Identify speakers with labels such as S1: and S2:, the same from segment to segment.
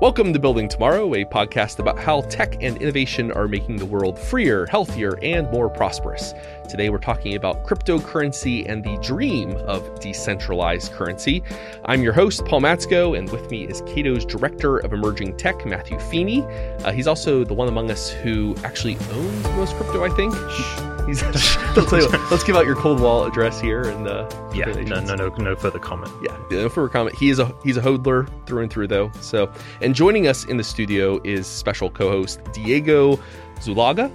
S1: Welcome to Building Tomorrow, a podcast about how tech and innovation are making the world freer, healthier, and more prosperous. Today we're talking about cryptocurrency and the dream of decentralized currency. I'm your host, Paul Matzko, and with me is Cato's Director of Emerging Tech, Matthew Feeney. Uh, he's also the one among us who actually owns most crypto, I think. He's, what, let's give out your cold wall address here and uh,
S2: yeah, no, no, no, no further comment.
S1: Yeah, no further comment. He is a he's a hodler through and through, though. So, and joining us in the studio is special co-host Diego Zuluaga,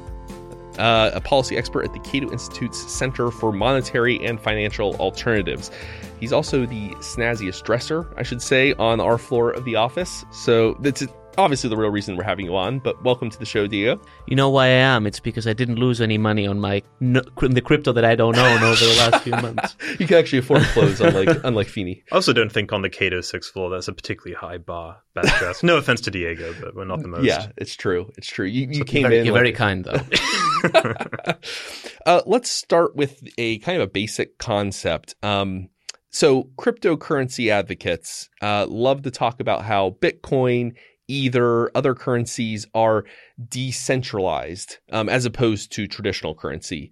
S1: uh, a policy expert at the Cato Institute's Center for Monetary and Financial Alternatives. He's also the snazziest dresser, I should say, on our floor of the office. So that's obviously the real reason we're having you on. But welcome to the show, Dio.
S3: You know why I am? It's because I didn't lose any money on my the crypto that I don't own over the last few months.
S1: you can actually afford clothes, unlike unlike Feeney.
S2: I also don't think on the Cato sixth floor that's a particularly high bar. Bad dress. no offense to Diego, but we're not the most.
S1: Yeah, it's true. It's true. You, you
S3: so
S1: came
S3: very,
S1: in.
S3: You're like... very kind, though.
S1: uh, let's start with a kind of a basic concept. Um, so, cryptocurrency advocates uh, love to talk about how Bitcoin either other currencies are decentralized um, as opposed to traditional currency.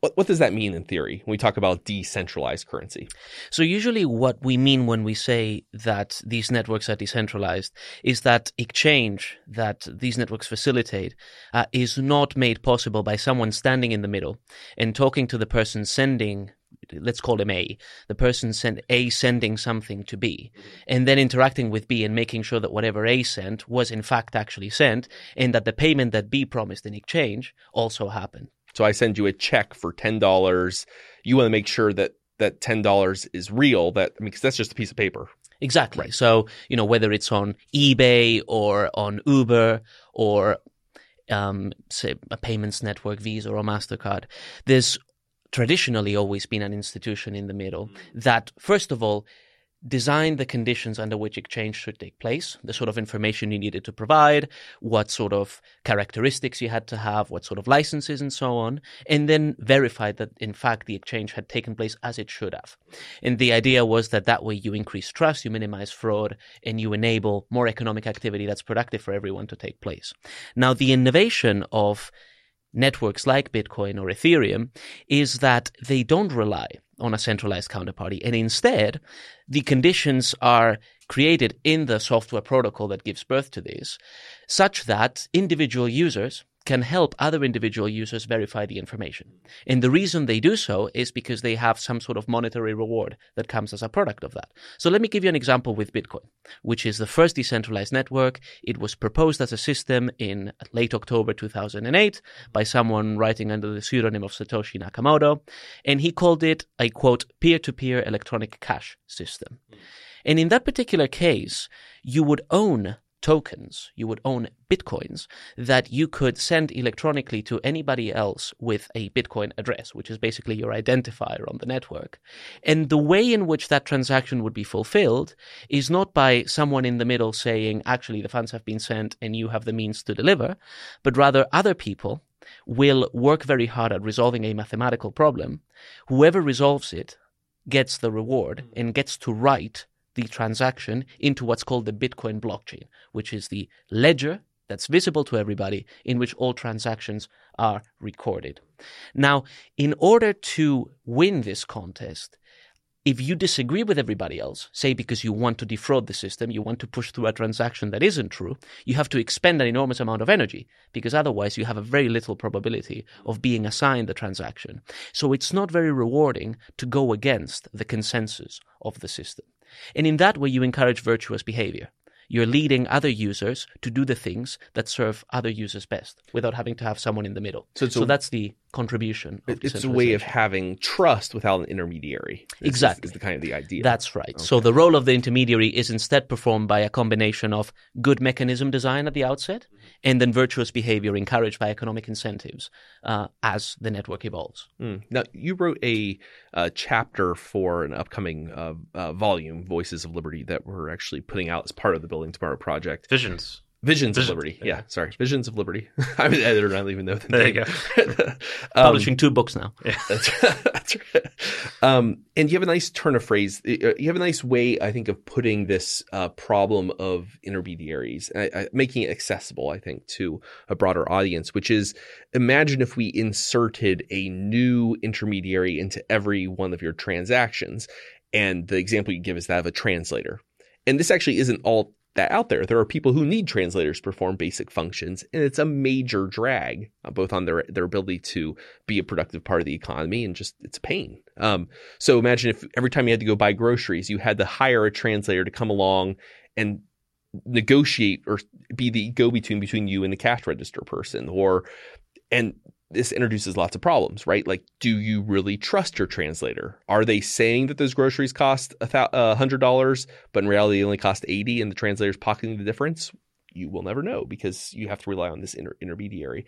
S1: What, what does that mean in theory when we talk about decentralized currency?
S3: So, usually, what we mean when we say that these networks are decentralized is that exchange that these networks facilitate uh, is not made possible by someone standing in the middle and talking to the person sending let's call him A, the person sent A sending something to B, and then interacting with B and making sure that whatever A sent was in fact actually sent, and that the payment that B promised in exchange also happened.
S1: So I send you a check for ten dollars. You want to make sure that that ten dollars is real. That I mean, because that's just a piece of paper.
S3: Exactly. Right. So you know whether it's on eBay or on Uber or um, say a payments network, Visa or Mastercard, there's traditionally always been an institution in the middle mm-hmm. that, first of all, designed the conditions under which exchange should take place, the sort of information you needed to provide, what sort of characteristics you had to have, what sort of licenses, and so on, and then verified that, in fact, the exchange had taken place as it should have. And the idea was that that way you increase trust, you minimize fraud, and you enable more economic activity that's productive for everyone to take place. Now, the innovation of networks like Bitcoin or Ethereum is that they don't rely on a centralized counterparty. And instead, the conditions are created in the software protocol that gives birth to these, such that individual users can help other individual users verify the information. And the reason they do so is because they have some sort of monetary reward that comes as a product of that. So let me give you an example with Bitcoin, which is the first decentralized network. It was proposed as a system in late October 2008 by someone writing under the pseudonym of Satoshi Nakamoto. And he called it a quote, peer to peer electronic cash system. And in that particular case, you would own tokens, you would own bitcoins that you could send electronically to anybody else with a bitcoin address, which is basically your identifier on the network. And the way in which that transaction would be fulfilled is not by someone in the middle saying, actually, the funds have been sent and you have the means to deliver, but rather other people will work very hard at resolving a mathematical problem. Whoever resolves it gets the reward mm. and gets to write the transaction into what's called the Bitcoin blockchain, which is the ledger that's visible to everybody in which all transactions are recorded. Now, in order to win this contest, if you disagree with everybody else, say because you want to defraud the system, you want to push through a transaction that isn't true, you have to expend an enormous amount of energy because otherwise you have a very little probability of being assigned the transaction. So it's not very rewarding to go against the consensus of the system. And in that way, you encourage virtuous behavior. You're leading other users to do the things that serve other users best without having to have someone in the middle. So, so that's the contribution.
S1: it's a way of having trust without an intermediary.
S3: exactly.
S1: Is, the kind of the idea.
S3: That's right. Okay. So the role of the intermediary is instead performed by a combination of good mechanism design at the outset and then virtuous behavior encouraged by economic incentives uh, as the network evolves.
S1: Mm. Now, you wrote a, a, chapter for an upcoming uh, uh, volume, Voices of Liberty, that we're actually putting out as part of the Building Tomorrow project.
S2: Visions
S1: Visions
S2: Vision-
S1: of Liberty.
S2: yeah.
S1: Yeah, sorry. Visions of Liberty. I'm an editor, and I don't even know the
S2: There you go.
S1: Um,
S3: Publishing two books now.
S1: That's, that's right. Um, and you have a nice turn of phrase. Uh, You have a nice way, I think, of putting this uh, problem of intermediaries, uh, uh, making it accessible, I think, to a broader audience, which is imagine if we inserted a new intermediary into every one of your transactions. And the example you give is that of a translator. And this actually isn't all that out there. There are people who need translators to perform basic functions, and it's a major drag, uh, both on their their ability to be a productive part of the economy and just it's a pain. Um, so imagine if every time you had to go buy groceries, you had to hire a translator to come along and negotiate or be the go between between you and the cash register person, or and this introduces lots of problems, right? Like, do you really trust your translator? Are they saying that those groceries cost a hundred dollars, but in reality they only cost eighty, and the translator's pocketing the difference? You will never know because you have to rely on this inter- intermediary.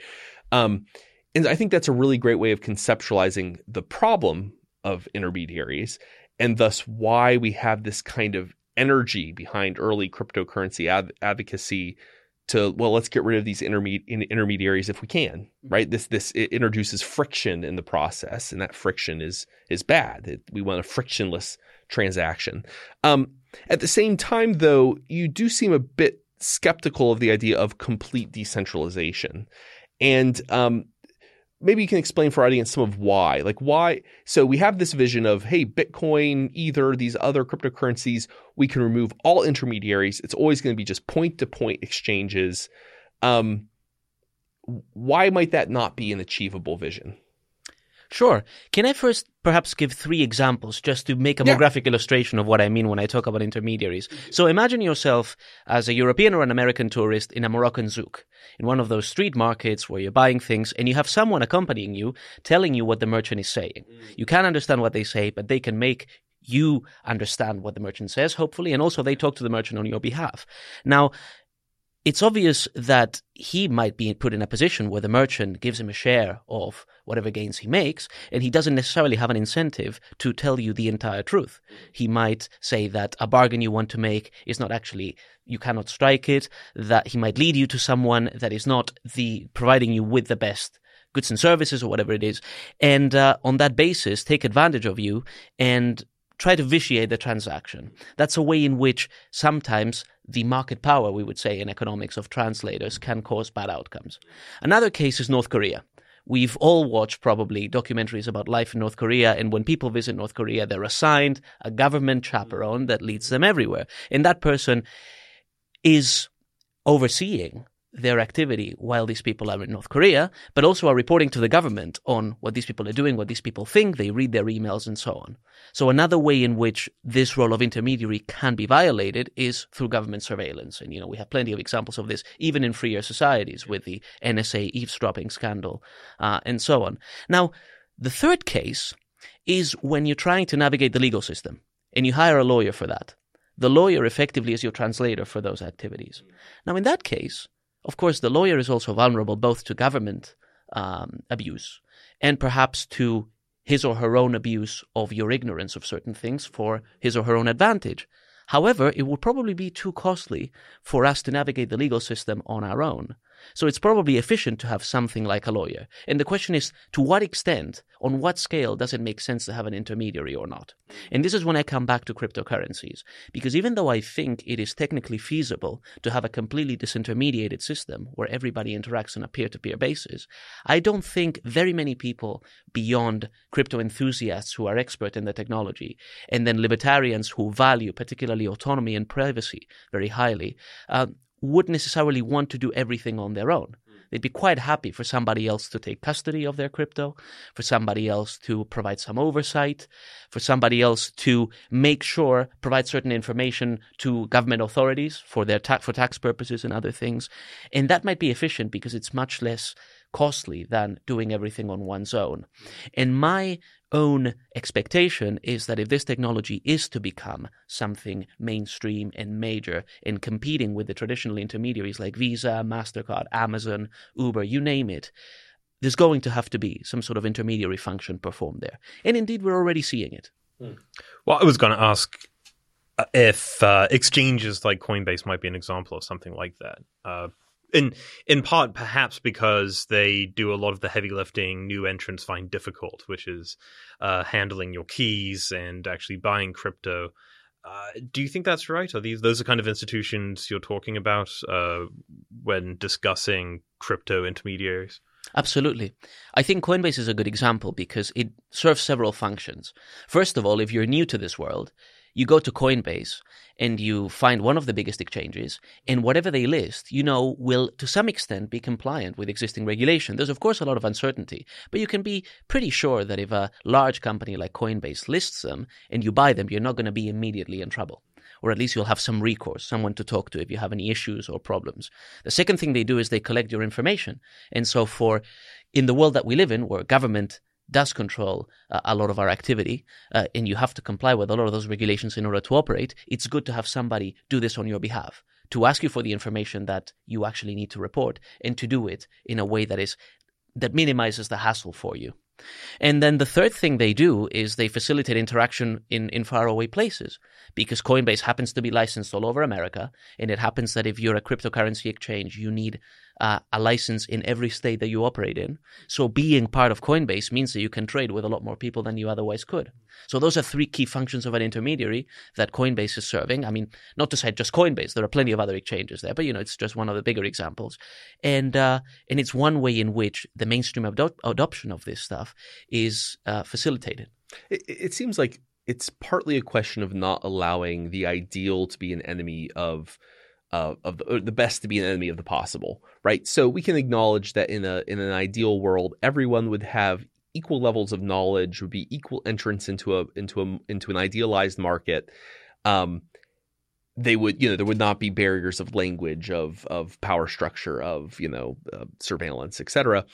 S1: Um, and I think that's a really great way of conceptualizing the problem of intermediaries, and thus why we have this kind of energy behind early cryptocurrency ad- advocacy to well let's get rid of these interme- intermediaries if we can right? This this it introduces friction in the process and that friction is is bad. It, we want a frictionless transaction. Um, at the same time though you do seem a bit skeptical of the idea of complete decentralization. And um, maybe you can explain for our audience some of why. Like why so we have this vision of hey bitcoin ether these other cryptocurrencies we can remove all intermediaries. It's always going to be just point to point exchanges. Um, why might that not be an achievable vision
S3: Sure. Can I first perhaps give three examples just to make a more graphic illustration of what I mean when I talk about intermediaries? So imagine yourself as a European or an American tourist in a Moroccan souk, in one of those street markets where you're buying things and you have someone accompanying you telling you what the merchant is saying. Mm. You can't understand what they say, but they can make you understand what the merchant says, hopefully, and also they talk to the merchant on your behalf. Now, it's obvious that he might be put in a position where the merchant gives him a share of whatever gains he makes, and he doesn't necessarily have an incentive to tell you the entire truth. He might say that a bargain you want to make is not actually you cannot strike it, that he might lead you to someone that is not the providing you with the best goods and services or whatever it is, and uh, on that basis take advantage of you and try to vitiate the transaction. That's a way in which sometimes the market power, we would say in economics, of translators can cause bad outcomes. Another case is North Korea. We've all watched probably documentaries about life in North Korea, and when people visit North Korea, they're assigned a government chaperone that leads them everywhere. And that person is overseeing their activity while these people are in North Korea, but also are reporting to the government on what these people are doing, what these people think, they read their emails, and so on. So, another way in which this role of intermediary can be violated is through government surveillance. And, you know, we have plenty of examples of this, even in freer societies with the NSA eavesdropping scandal uh, and so on. Now, the third case is when you're trying to navigate the legal system and you hire a lawyer for that. The lawyer effectively is your translator for those activities. Now, in that case, of course, the lawyer is also vulnerable both to government um, abuse and perhaps to his or her own abuse of your ignorance of certain things for his or her own advantage. However, it would probably be too costly for us to navigate the legal system on our own. So it's probably efficient to have something like a lawyer. And the question is, to what extent, on what scale does it make sense to have an intermediary or not? And this is when I come back to cryptocurrencies. Because even though I think it is technically feasible to have a completely disintermediated system where everybody interacts on a peer to peer basis, I don't think very many people beyond crypto enthusiasts who are expert in the technology and then libertarians who value particularly autonomy and privacy very highly uh, would necessarily want to do everything on their own. Mm. They'd be quite happy for somebody else to take custody of their crypto, for somebody else to provide some oversight, for somebody else to make sure, provide certain information to government authorities for their ta- for tax purposes and other things. And that might be efficient because it's much less costly than doing everything on one's own. Mm. And my own expectation is that if this technology is to become something mainstream and major in competing with the traditional intermediaries like Visa, MasterCard, Amazon, Uber, you name it, there's going to have to be some sort of intermediary function performed there. And indeed, we're already seeing it.
S2: Well, I was going to ask uh, if uh, exchanges like Coinbase might be an example of something like that. Uh, in in part, perhaps because they do a lot of the heavy lifting new entrants find difficult, which is uh, handling your keys and actually buying crypto. Uh, do you think that's right? Are these those are kind of institutions you're talking about uh, when discussing crypto intermediaries?
S3: Absolutely. I think Coinbase is a good example because it serves several functions. First of all, if you're new to this world, you go to Coinbase and you find one of the biggest exchanges, and whatever they list, you know, will to some extent be compliant with existing regulation. There's, of course, a lot of uncertainty, but you can be pretty sure that if a large company like Coinbase lists them and you buy them, you're not going to be immediately in trouble. Or at least you'll have some recourse, someone to talk to if you have any issues or problems. The second thing they do is they collect your information. And so, for in the world that we live in, where government does control uh, a lot of our activity, uh, and you have to comply with a lot of those regulations in order to operate, it's good to have somebody do this on your behalf, to ask you for the information that you actually need to report, and to do it in a way that is that minimizes the hassle for you. And then the third thing they do is they facilitate interaction in, in faraway places because Coinbase happens to be licensed all over America. And it happens that if you're a cryptocurrency exchange, you need uh, a license in every state that you operate in. So being part of Coinbase means that you can trade with a lot more people than you otherwise could. So those are three key functions of an intermediary that Coinbase is serving. I mean, not to say just Coinbase, there are plenty of other exchanges there, but you know, it's just one of the bigger examples. And, uh, and it's one way in which the mainstream adoption of this stuff is uh, facilitated.
S1: It, it seems like it's partly a question of not allowing the ideal to be an enemy of uh, of the, the, best to be an enemy of the possible, right? So we can acknowledge that in a in an ideal world, everyone would have equal levels of knowledge, would be equal entrance into a into a into an idealized market. Um, they would, you know, there would not be barriers of language, of of power structure, of you know, uh, surveillance, etc.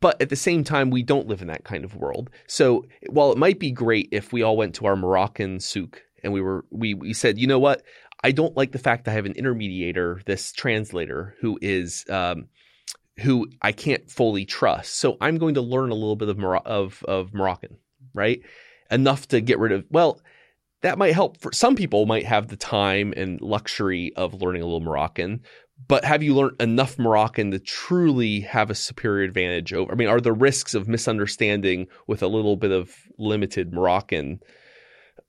S1: But at the same time, we don't live in that kind of world. So while it might be great if we all went to our Moroccan souk and we were we we said, you know what, I don't like the fact that I have an intermediator, this translator, who is um, who I can't fully trust. So I'm going to learn a little bit of Mor- of of Moroccan, right? Enough to get rid of. Well, that might help. For some people, might have the time and luxury of learning a little Moroccan. But have you learned enough Moroccan to truly have a superior advantage over? I mean, are the risks of misunderstanding with a little bit of limited Moroccan?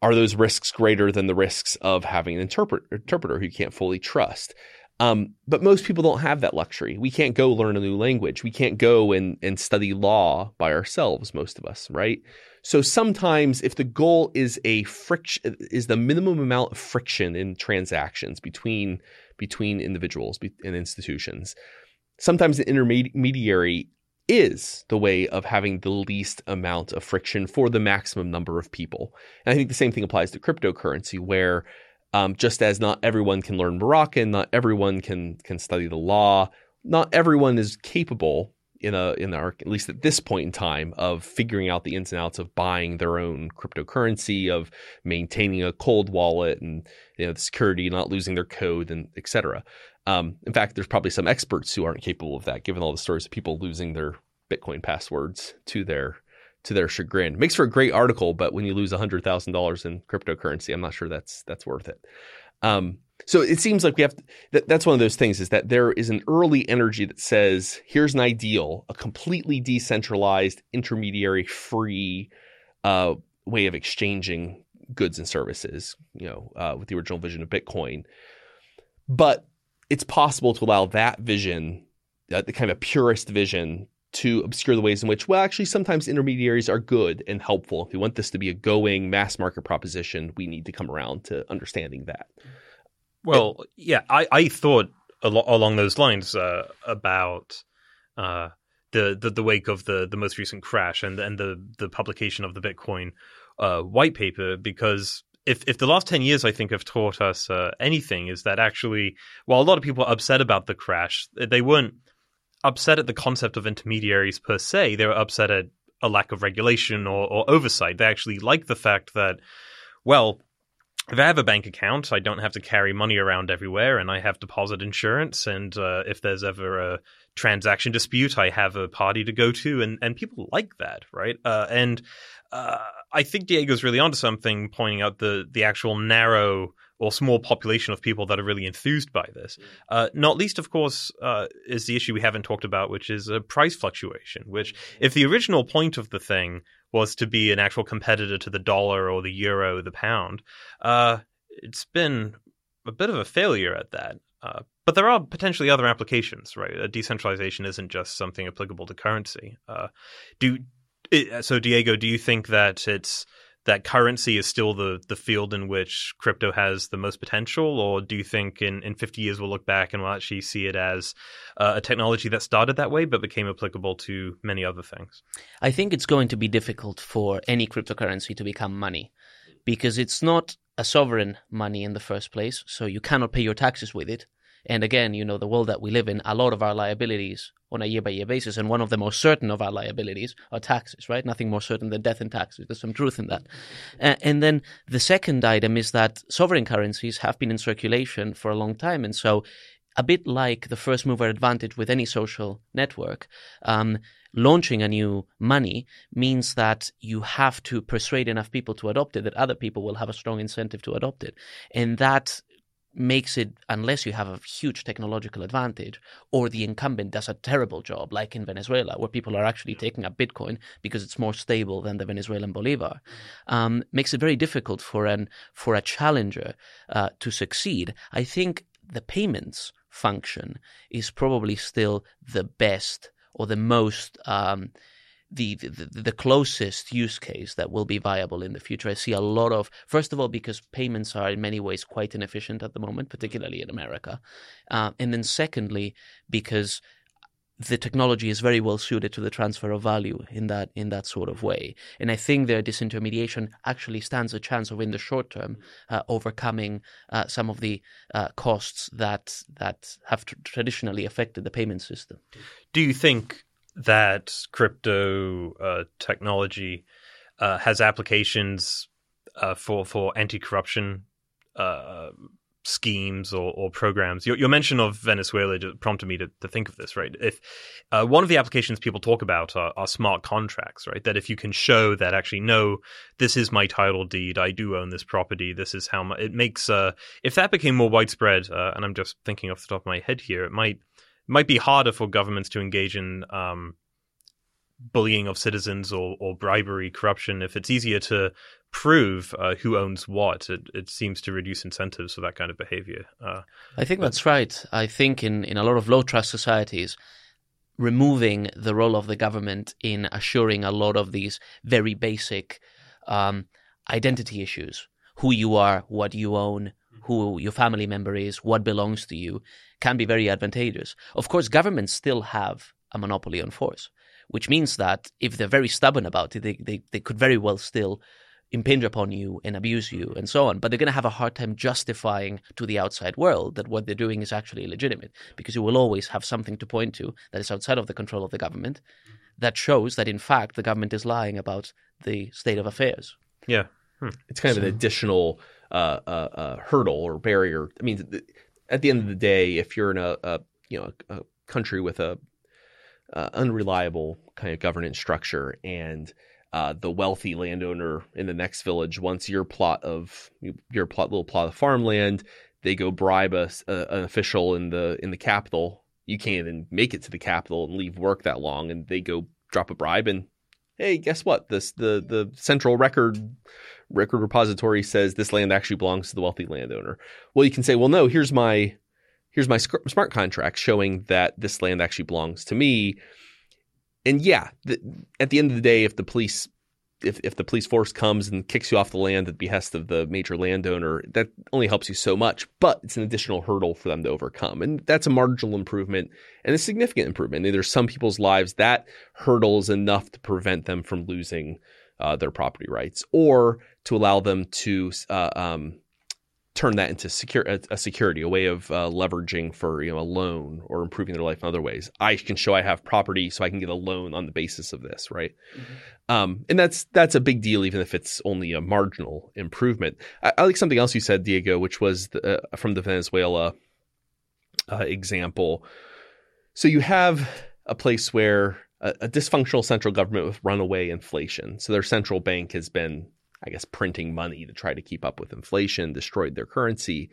S1: Are those risks greater than the risks of having an interpret, interpreter who you can't fully trust? Um, but most people don't have that luxury. We can't go learn a new language. We can't go and, and study law by ourselves, most of us, right? So sometimes if the goal is a friction, is the minimum amount of friction in transactions between, between individuals and institutions, sometimes the intermediary is the way of having the least amount of friction for the maximum number of people. And I think the same thing applies to cryptocurrency, where um, just as not everyone can learn Moroccan, not everyone can can study the law, not everyone is capable in a in our at least at this point in time of figuring out the ins and outs of buying their own cryptocurrency, of maintaining a cold wallet and you know the security, not losing their code, and etc. Um, in fact, there's probably some experts who aren't capable of that, given all the stories of people losing their Bitcoin passwords to their to their chagrin. Makes for a great article, but when you lose hundred thousand dollars in cryptocurrency, I'm not sure that's that's worth it. Um, so it seems like we have to, that, that's one of those things is that there is an early energy that says here's an ideal, a completely decentralized, intermediary free uh, way of exchanging goods and services. You know, uh, with the original vision of Bitcoin, but it's possible to allow that vision, uh, the kind of purest vision, to obscure the ways in which, well, actually, sometimes intermediaries are good and helpful. If we want this to be a going mass market proposition, we need to come around to understanding that.
S2: Well, yeah, I, I thought lo- along those lines uh, about uh, the, the the wake of the the most recent crash and and the the publication of the Bitcoin uh, white paper because if if the last 10 years I think have taught us uh, anything is that actually while a lot of people are upset about the crash they weren't upset at the concept of intermediaries per se they were upset at a lack of regulation or, or oversight they actually like the fact that well if I have a bank account, I don't have to carry money around everywhere, and I have deposit insurance. And uh, if there's ever a transaction dispute, I have a party to go to, and and people like that, right? Uh, and uh, I think Diego's really onto something, pointing out the the actual narrow or small population of people that are really enthused by this. Uh, not least, of course, uh, is the issue we haven't talked about, which is a price fluctuation. Which, if the original point of the thing was to be an actual competitor to the dollar or the euro, the pound, uh, it's been a bit of a failure at that. Uh, but there are potentially other applications, right? A decentralization isn't just something applicable to currency. Uh, do it, so, Diego? Do you think that it's that currency is still the the field in which crypto has the most potential, or do you think in, in 50 years we'll look back and we'll actually see it as uh, a technology that started that way but became applicable to many other things?
S3: I think it's going to be difficult for any cryptocurrency to become money because it's not a sovereign money in the first place, so you cannot pay your taxes with it. And again, you know, the world that we live in, a lot of our liabilities on a year by year basis, and one of the most certain of our liabilities are taxes, right? Nothing more certain than death and taxes. There's some truth in that. Uh, and then the second item is that sovereign currencies have been in circulation for a long time. And so, a bit like the first mover advantage with any social network, um, launching a new money means that you have to persuade enough people to adopt it that other people will have a strong incentive to adopt it. And that makes it, unless you have a huge technological advantage or the incumbent does a terrible job, like in Venezuela, where people are actually taking up Bitcoin because it's more stable than the Venezuelan Bolivar, um, makes it very difficult for an for a challenger uh, to succeed. I think the payments function is probably still the best or the most um, the, the, the closest use case that will be viable in the future. I see a lot of first of all because payments are in many ways quite inefficient at the moment, particularly in America, uh, and then secondly because the technology is very well suited to the transfer of value in that in that sort of way. And I think their disintermediation actually stands a chance of, in the short term, uh, overcoming uh, some of the uh, costs that that have tr- traditionally affected the payment system.
S2: Do you think that crypto uh, technology uh, has applications uh, for for anti corruption uh, schemes or, or programs. Your, your, mention of Venezuela prompted me to, to think of this. Right, if uh, one of the applications people talk about are, are, smart contracts, right? That if you can show that actually, no, this is my title deed, I do own this property, this is how much it makes. Uh, if that became more widespread, and I'm just thinking off the top of my head here, it might might be harder for governments to engage in um, bullying of citizens or, or bribery, corruption. If it's easier to prove uh, who owns what, it, it seems to reduce incentives for that kind of behavior. Uh,
S3: I think but... that's right. I think in, in a lot of low trust societies, removing the role of the government in assuring a lot of these very basic um, identity issues who you are, what you own, who your family member is, what belongs to you, can be very advantageous. Of course, governments still have a monopoly on force, which means that if they're very stubborn about it, they, they, they could very well still impinge upon you and abuse you and so on. But they're going to have a hard time justifying to the outside world that what they're doing is actually legitimate because you will always have something to point to that is outside of the control of the government that shows that in fact the government is lying about the state of affairs.
S2: Yeah.
S1: Hmm. It's kind so, of an additional uh, uh, uh, hurdle or barrier. I mean, at the end of the day, if you're in a, a you know a country with a uh, unreliable kind of governance structure and uh, the wealthy landowner in the next village wants your plot of your plot little plot of farmland they go bribe a, a, an official in the in the capital you can't even make it to the capital and leave work that long and they go drop a bribe and hey guess what? This the the central record record repository says this land actually belongs to the wealthy landowner well you can say well no here's my here's my smart contract showing that this land actually belongs to me. And yeah, the, at the end of the day, if the police if, if the police force comes and kicks you off the land at the behest of the major landowner, that only helps you so much, but it's an additional hurdle for them to overcome. And that's a marginal improvement and a significant improvement. There's some people's lives that hurdle is enough to prevent them from losing uh, their property rights or to allow them to uh, um, turn that into secure a, security, a way of uh, leveraging for you know a loan or improving their life in other ways. I can show I have property, so I can get a loan on the basis of this, right? Mm-hmm. Um, and that's that's a big deal, even if it's only a marginal improvement. I, I like something else you said, Diego, which was the, uh, from the Venezuela uh, example. So you have a place where a, a dysfunctional central government with runaway inflation. So their central bank has been, I guess, printing money to try to keep up with inflation, destroyed their currency.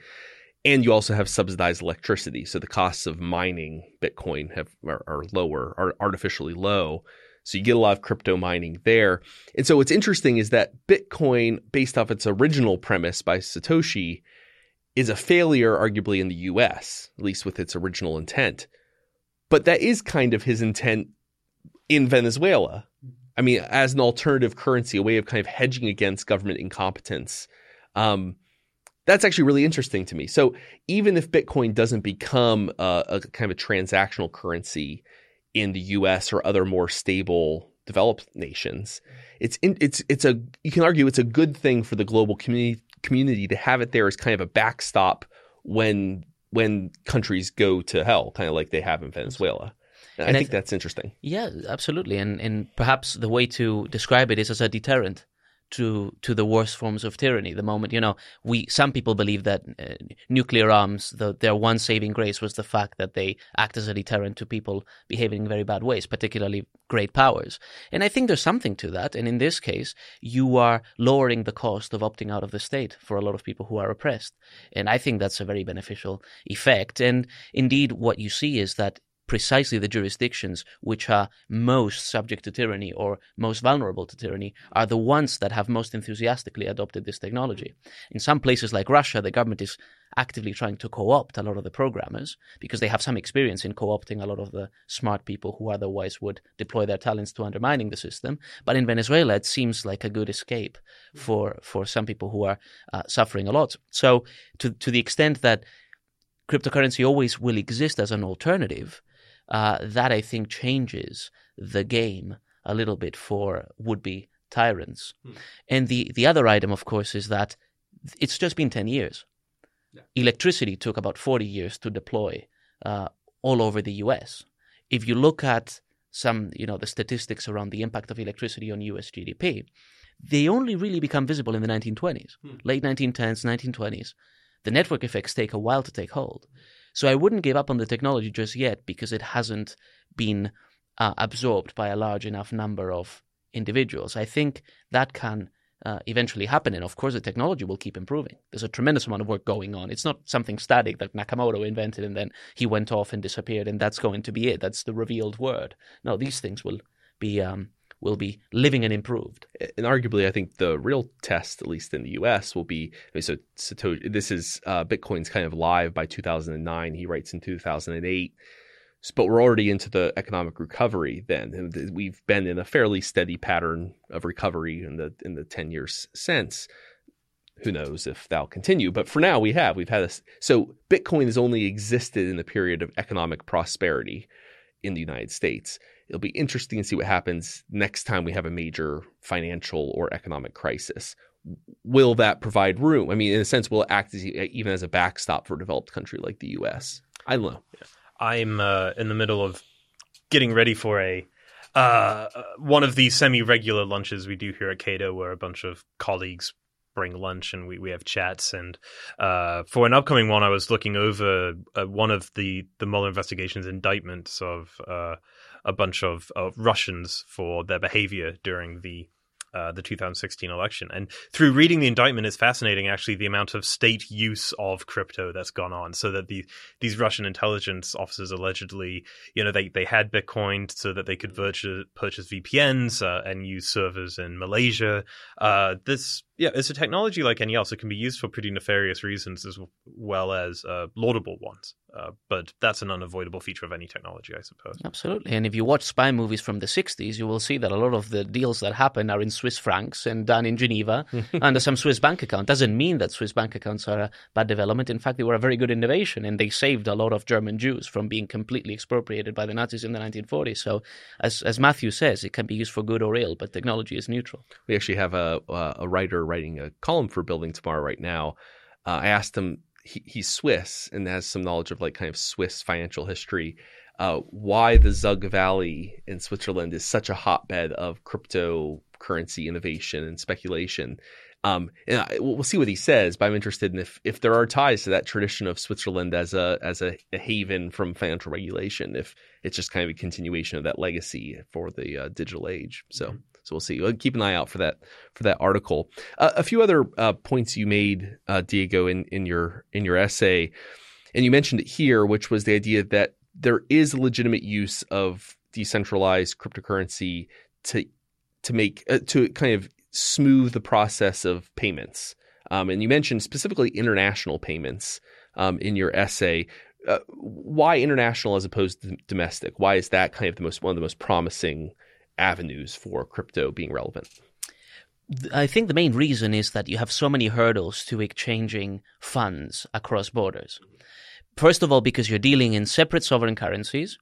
S1: And you also have subsidized electricity. So the costs of mining Bitcoin have are, are lower, are artificially low. So you get a lot of crypto mining there. And so what's interesting is that Bitcoin, based off its original premise by Satoshi, is a failure, arguably, in the US, at least with its original intent. But that is kind of his intent in Venezuela. I mean, as an alternative currency, a way of kind of hedging against government incompetence. Um, that's actually really interesting to me. So even if Bitcoin doesn't become a, a, kind of a transactional currency in the U.S. or other more stable developed nations, it's in, it's it's a you can argue it's a good thing for the global community community to have it there as kind of a backstop when when countries go to hell, kind of like they have in Venezuela. And, and I think th- that's interesting.
S3: Yeah, absolutely. And and perhaps the way to describe it is as a deterrent to to the worst forms of tyranny. The moment you know, we some people believe that uh, nuclear arms, the, their one saving grace was the fact that they act as a deterrent to people behaving in very bad ways, particularly great powers. And I think there's something to that. And in this case, you are lowering the cost of opting out of the state for a lot of people who are oppressed. And I think that's a very beneficial effect. And indeed, what you see is that precisely the jurisdictions which are most subject to tyranny or most vulnerable to tyranny are the ones that have most enthusiastically adopted this technology. In some places like Russia, the government is actively trying to co opt a lot of the programmers because they have some experience in co opting a lot of the smart people who otherwise would deploy their talents to undermining the system. But in Venezuela, it seems like a good escape for, for some people who are uh, suffering a lot. So, to, to the extent that cryptocurrency always will exist as an alternative, uh, that I think changes the game a little bit for would be tyrants. Hmm. And the, the other item, of course, is that it's just been 10 years. Yeah. Electricity took about 40 years to deploy uh, all over the US. If you look at some, you know, the statistics around the impact of electricity on US GDP, they only really become visible in the 1920s, hmm. late 1910s, 1920s. The network effects take a while to take hold. So I wouldn't give up on the technology just yet because it hasn't been uh, absorbed by a large enough number of individuals. I think that can uh, eventually happen. And of course, the technology will keep improving. There's a tremendous amount of work going on. It's not something static that Nakamoto invented and then he went off and disappeared, and that's going to be it. That's the revealed word. No, these things will be um, will be living and improved.
S1: And arguably, I think the real test, at least in the U.S., will be so. Satoshi, this is uh, Bitcoin's kind of live by 2009. He writes in 2008, but we're already into the economic recovery. Then we've been in a fairly steady pattern of recovery in the in the 10 years since. Who knows if that'll continue? But for now, we have we've had this. So Bitcoin has only existed in the period of economic prosperity in the United States it'll be interesting to see what happens next time we have a major financial or economic crisis. Will that provide room? I mean, in a sense, will it act as, even as a backstop for a developed country like the U.S.? I don't know.
S2: I'm uh, in the middle of getting ready for a uh, one of the semi-regular lunches we do here at Cato, where a bunch of colleagues bring lunch and we, we have chats. And uh, for an upcoming one, I was looking over uh, one of the the Mueller investigation's indictments of uh, a bunch of, of Russians for their behavior during the uh, the 2016 election. And through reading the indictment, it's fascinating actually the amount of state use of crypto that's gone on. So that the these Russian intelligence officers allegedly, you know, they they had Bitcoin so that they could virtu- purchase VPNs uh, and use servers in Malaysia. Uh, this yeah, it's a technology like any else. It can be used for pretty nefarious reasons as well as uh, laudable ones. Uh, but that's an unavoidable feature of any technology, I suppose.
S3: Absolutely. And if you watch spy movies from the 60s, you will see that a lot of the deals that happen are in Swiss francs and done in Geneva under some Swiss bank account. Doesn't mean that Swiss bank accounts are a bad development. In fact, they were a very good innovation and they saved a lot of German Jews from being completely expropriated by the Nazis in the 1940s. So, as, as Matthew says, it can be used for good or ill, but technology is neutral.
S1: We actually have a, a writer writing a column for Building Tomorrow right now. Uh, I asked him he, he's Swiss and has some knowledge of like kind of Swiss financial history. Uh, why the Zug Valley in Switzerland is such a hotbed of cryptocurrency innovation and speculation. Um, and I, we'll see what he says, but I'm interested in if, if there are ties to that tradition of Switzerland as a as a, a haven from financial regulation, if it's just kind of a continuation of that legacy for the uh, digital age. So. Mm-hmm. So we'll see. We'll keep an eye out for that for that article. Uh, a few other uh, points you made, uh, Diego, in in your in your essay, and you mentioned it here, which was the idea that there is legitimate use of decentralized cryptocurrency to to make uh, to kind of smooth the process of payments. Um, and you mentioned specifically international payments um, in your essay. Uh, why international as opposed to domestic? Why is that kind of the most one of the most promising avenues for crypto being relevant?
S3: I think the main reason is that you have so many hurdles to exchanging funds across borders. First of all, because you're dealing in separate sovereign currencies.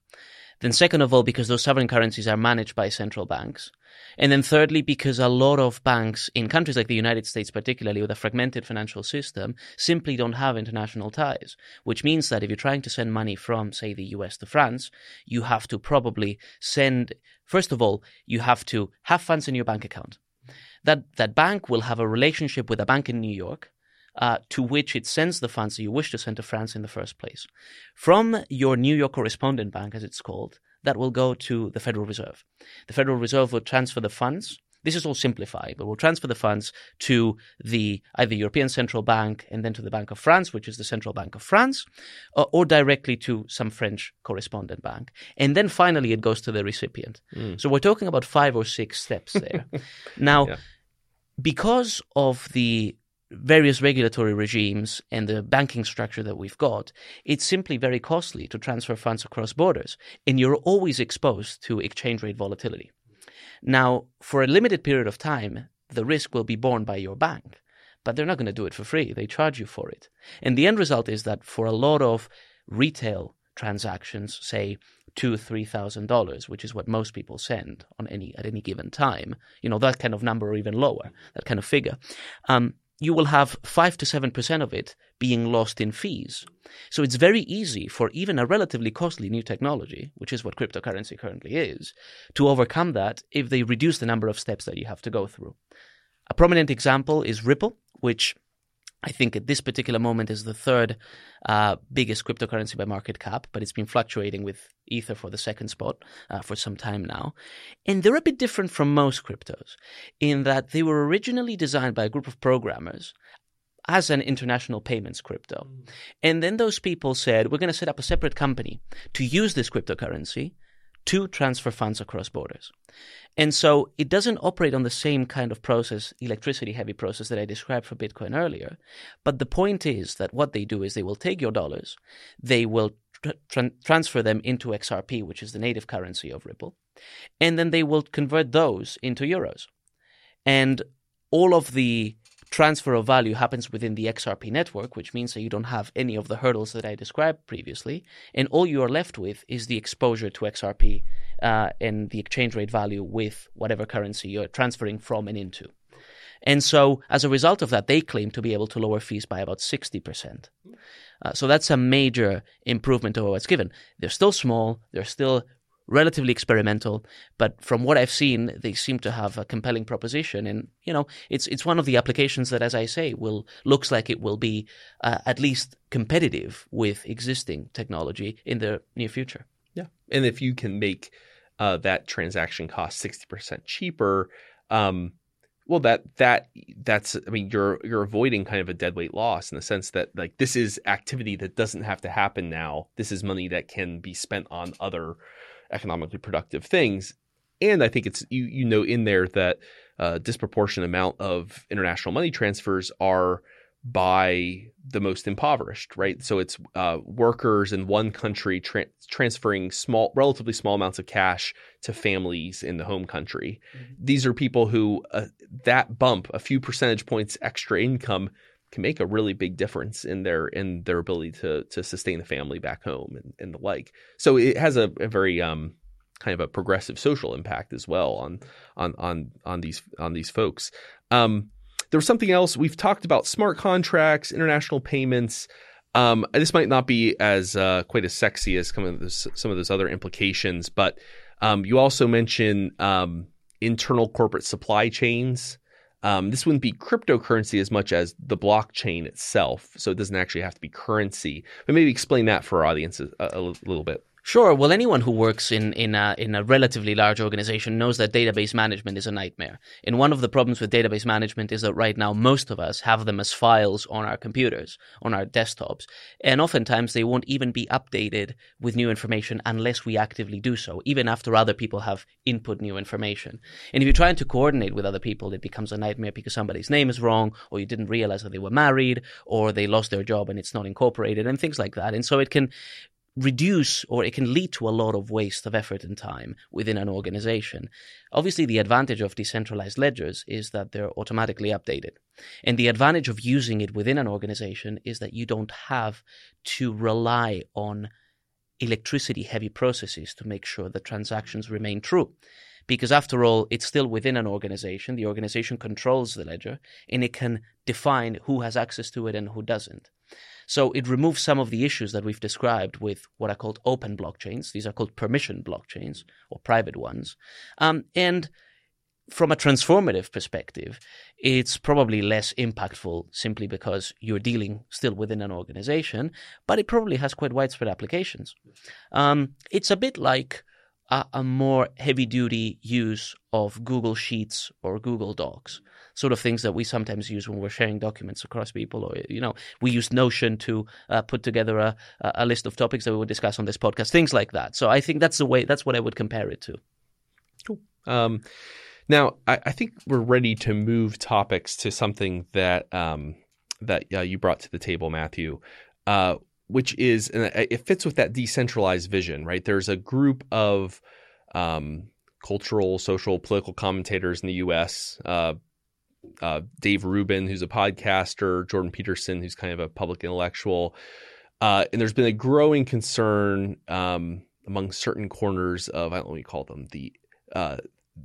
S3: Then, second of all, because those sovereign currencies are managed by central banks. And then thirdly, because a lot of banks in countries like the United States, particularly with a fragmented financial system, simply don't have international ties, which means that if you're trying to send money from, say, the US to France, you have to probably send, first of all, you have to have funds in your bank account. That, that bank will have a relationship with a bank in New York uh, to which it sends the funds that you wish to send to France in the first place. From your New York correspondent bank, as it's called, that will go to the Federal Reserve. The Federal Reserve will transfer the funds. This is all simplified, but will transfer the funds to the either European Central Bank and then to the Bank of France, which is the Central Bank of France, or, or directly to some French correspondent bank. And then finally it goes to the recipient. Mm. So we're talking about five or six steps there. now, yeah. because of the various regulatory regimes and the banking structure that we've got, it's simply very costly to transfer funds across borders. And you're always exposed to exchange rate volatility. Now, for a limited period of time, the risk will be borne by your bank, but they're not going to do it for free. They charge you for it. And the end result is that for a lot of retail transactions, say two, three thousand dollars, which is what most people send on any at any given time, you know, that kind of number or even lower, that kind of figure. Um, you will have 5 to 7% of it being lost in fees. So it's very easy for even a relatively costly new technology, which is what cryptocurrency currently is, to overcome that if they reduce the number of steps that you have to go through. A prominent example is Ripple, which I think at this particular moment is the third uh, biggest cryptocurrency by market cap, but it's been fluctuating with Ether for the second spot uh, for some time now. And they're a bit different from most cryptos in that they were originally designed by a group of programmers as an international payments crypto. Mm. And then those people said, we're going to set up a separate company to use this cryptocurrency to transfer funds across borders. And so it doesn't operate on the same kind of process, electricity heavy process that I described for Bitcoin earlier. But the point is that what they do is they will take your dollars, they will tra- transfer them into XRP, which is the native currency of Ripple, and then they will convert those into euros. And all of the transfer of value happens within the XRP network, which means that you don't have any of the hurdles that I described previously. And all you are left with is the exposure to XRP uh, and the exchange rate value with whatever currency you're transferring from and into. And so, as a result of that, they claim to be able to lower fees by about 60%. Uh, so, that's a major improvement over what's given. They're still small, they're still relatively experimental, but from what I've seen, they seem to have a compelling proposition. And you know, it's it's one of the applications that, as I say, will looks like it will be uh, at least competitive with existing technology in the near future.
S1: Yeah, and if you can make uh, that transaction cost sixty percent cheaper. Um, well, that that that's I mean you're you're avoiding kind of a deadweight loss in the sense that like this is activity that doesn't have to happen now. This is money that can be spent on other economically productive things. And I think it's you you know in there that a disproportionate amount of international money transfers are by the most impoverished, right? So it's uh, workers in one country tra- transferring small, relatively small amounts of cash to families in the home country. Mm-hmm. These are people who uh, that bump, a few percentage points extra income, can make a really big difference in their in their ability to to sustain the family back home and, and the like. So it has a, a very um, kind of a progressive social impact as well on on on on these on these folks. Um, there was something else we've talked about: smart contracts, international payments. Um, this might not be as uh, quite as sexy as some of those, some of those other implications, but um, you also mention um, internal corporate supply chains Um, this wouldn't be cryptocurrency as much as the blockchain itself, so it doesn't actually have to be currency. But maybe explain that for our audience a, a little bit.
S3: Sure. Well, anyone who works in in a, in a relatively large organization knows that database management is a nightmare. And one of the problems with database management is that right now most of us have them as files on our computers, on our desktops, and oftentimes they won't even be updated with new information unless we actively do so, even after other people have input new information. And if you're trying to coordinate with other people, it becomes a nightmare because somebody's name is wrong, or you didn't realize that they were married, or they lost their job and it's not incorporated, and things like that. And so it can reduce or it can lead to a lot of waste of effort and time within an organization. Obviously, the advantage of decentralized ledgers is that they're automatically updated. And the advantage of using it within an organization is that you don't have to rely on electricity heavy processes to make sure that transactions remain true. Because after all, it's still within an organization. The organization controls the ledger and it can define who has access to it and who doesn't. So it removes some of the issues that we've described with what are called open blockchains. These are called permission blockchains or private ones. Um, and from a transformative perspective, it's probably less impactful simply because you're dealing still within an organization, but it probably has quite widespread applications. Um, it's a bit like a, a more heavy duty use of Google Sheets or Google Docs sort of things that we sometimes use when we're sharing documents across people. Or, you know, we use Notion to uh, put together a, a list of topics that we would discuss on this podcast, things like that. So I think that's the way, that's what I would compare it to.
S1: Cool. Um, now, I, I, think we're ready to move topics to something that um, that uh, you brought to the table, Matthew, uh, which is it fits with that decentralized vision, right? There's a group of um, cultural, social, political commentators in the U.S. Uh, uh, Dave Rubin, who's a podcaster, Jordan Peterson, who's kind of a public intellectual. Uh, and there's been a growing concern um, among certain corners of, I don't know what you call them, the uh,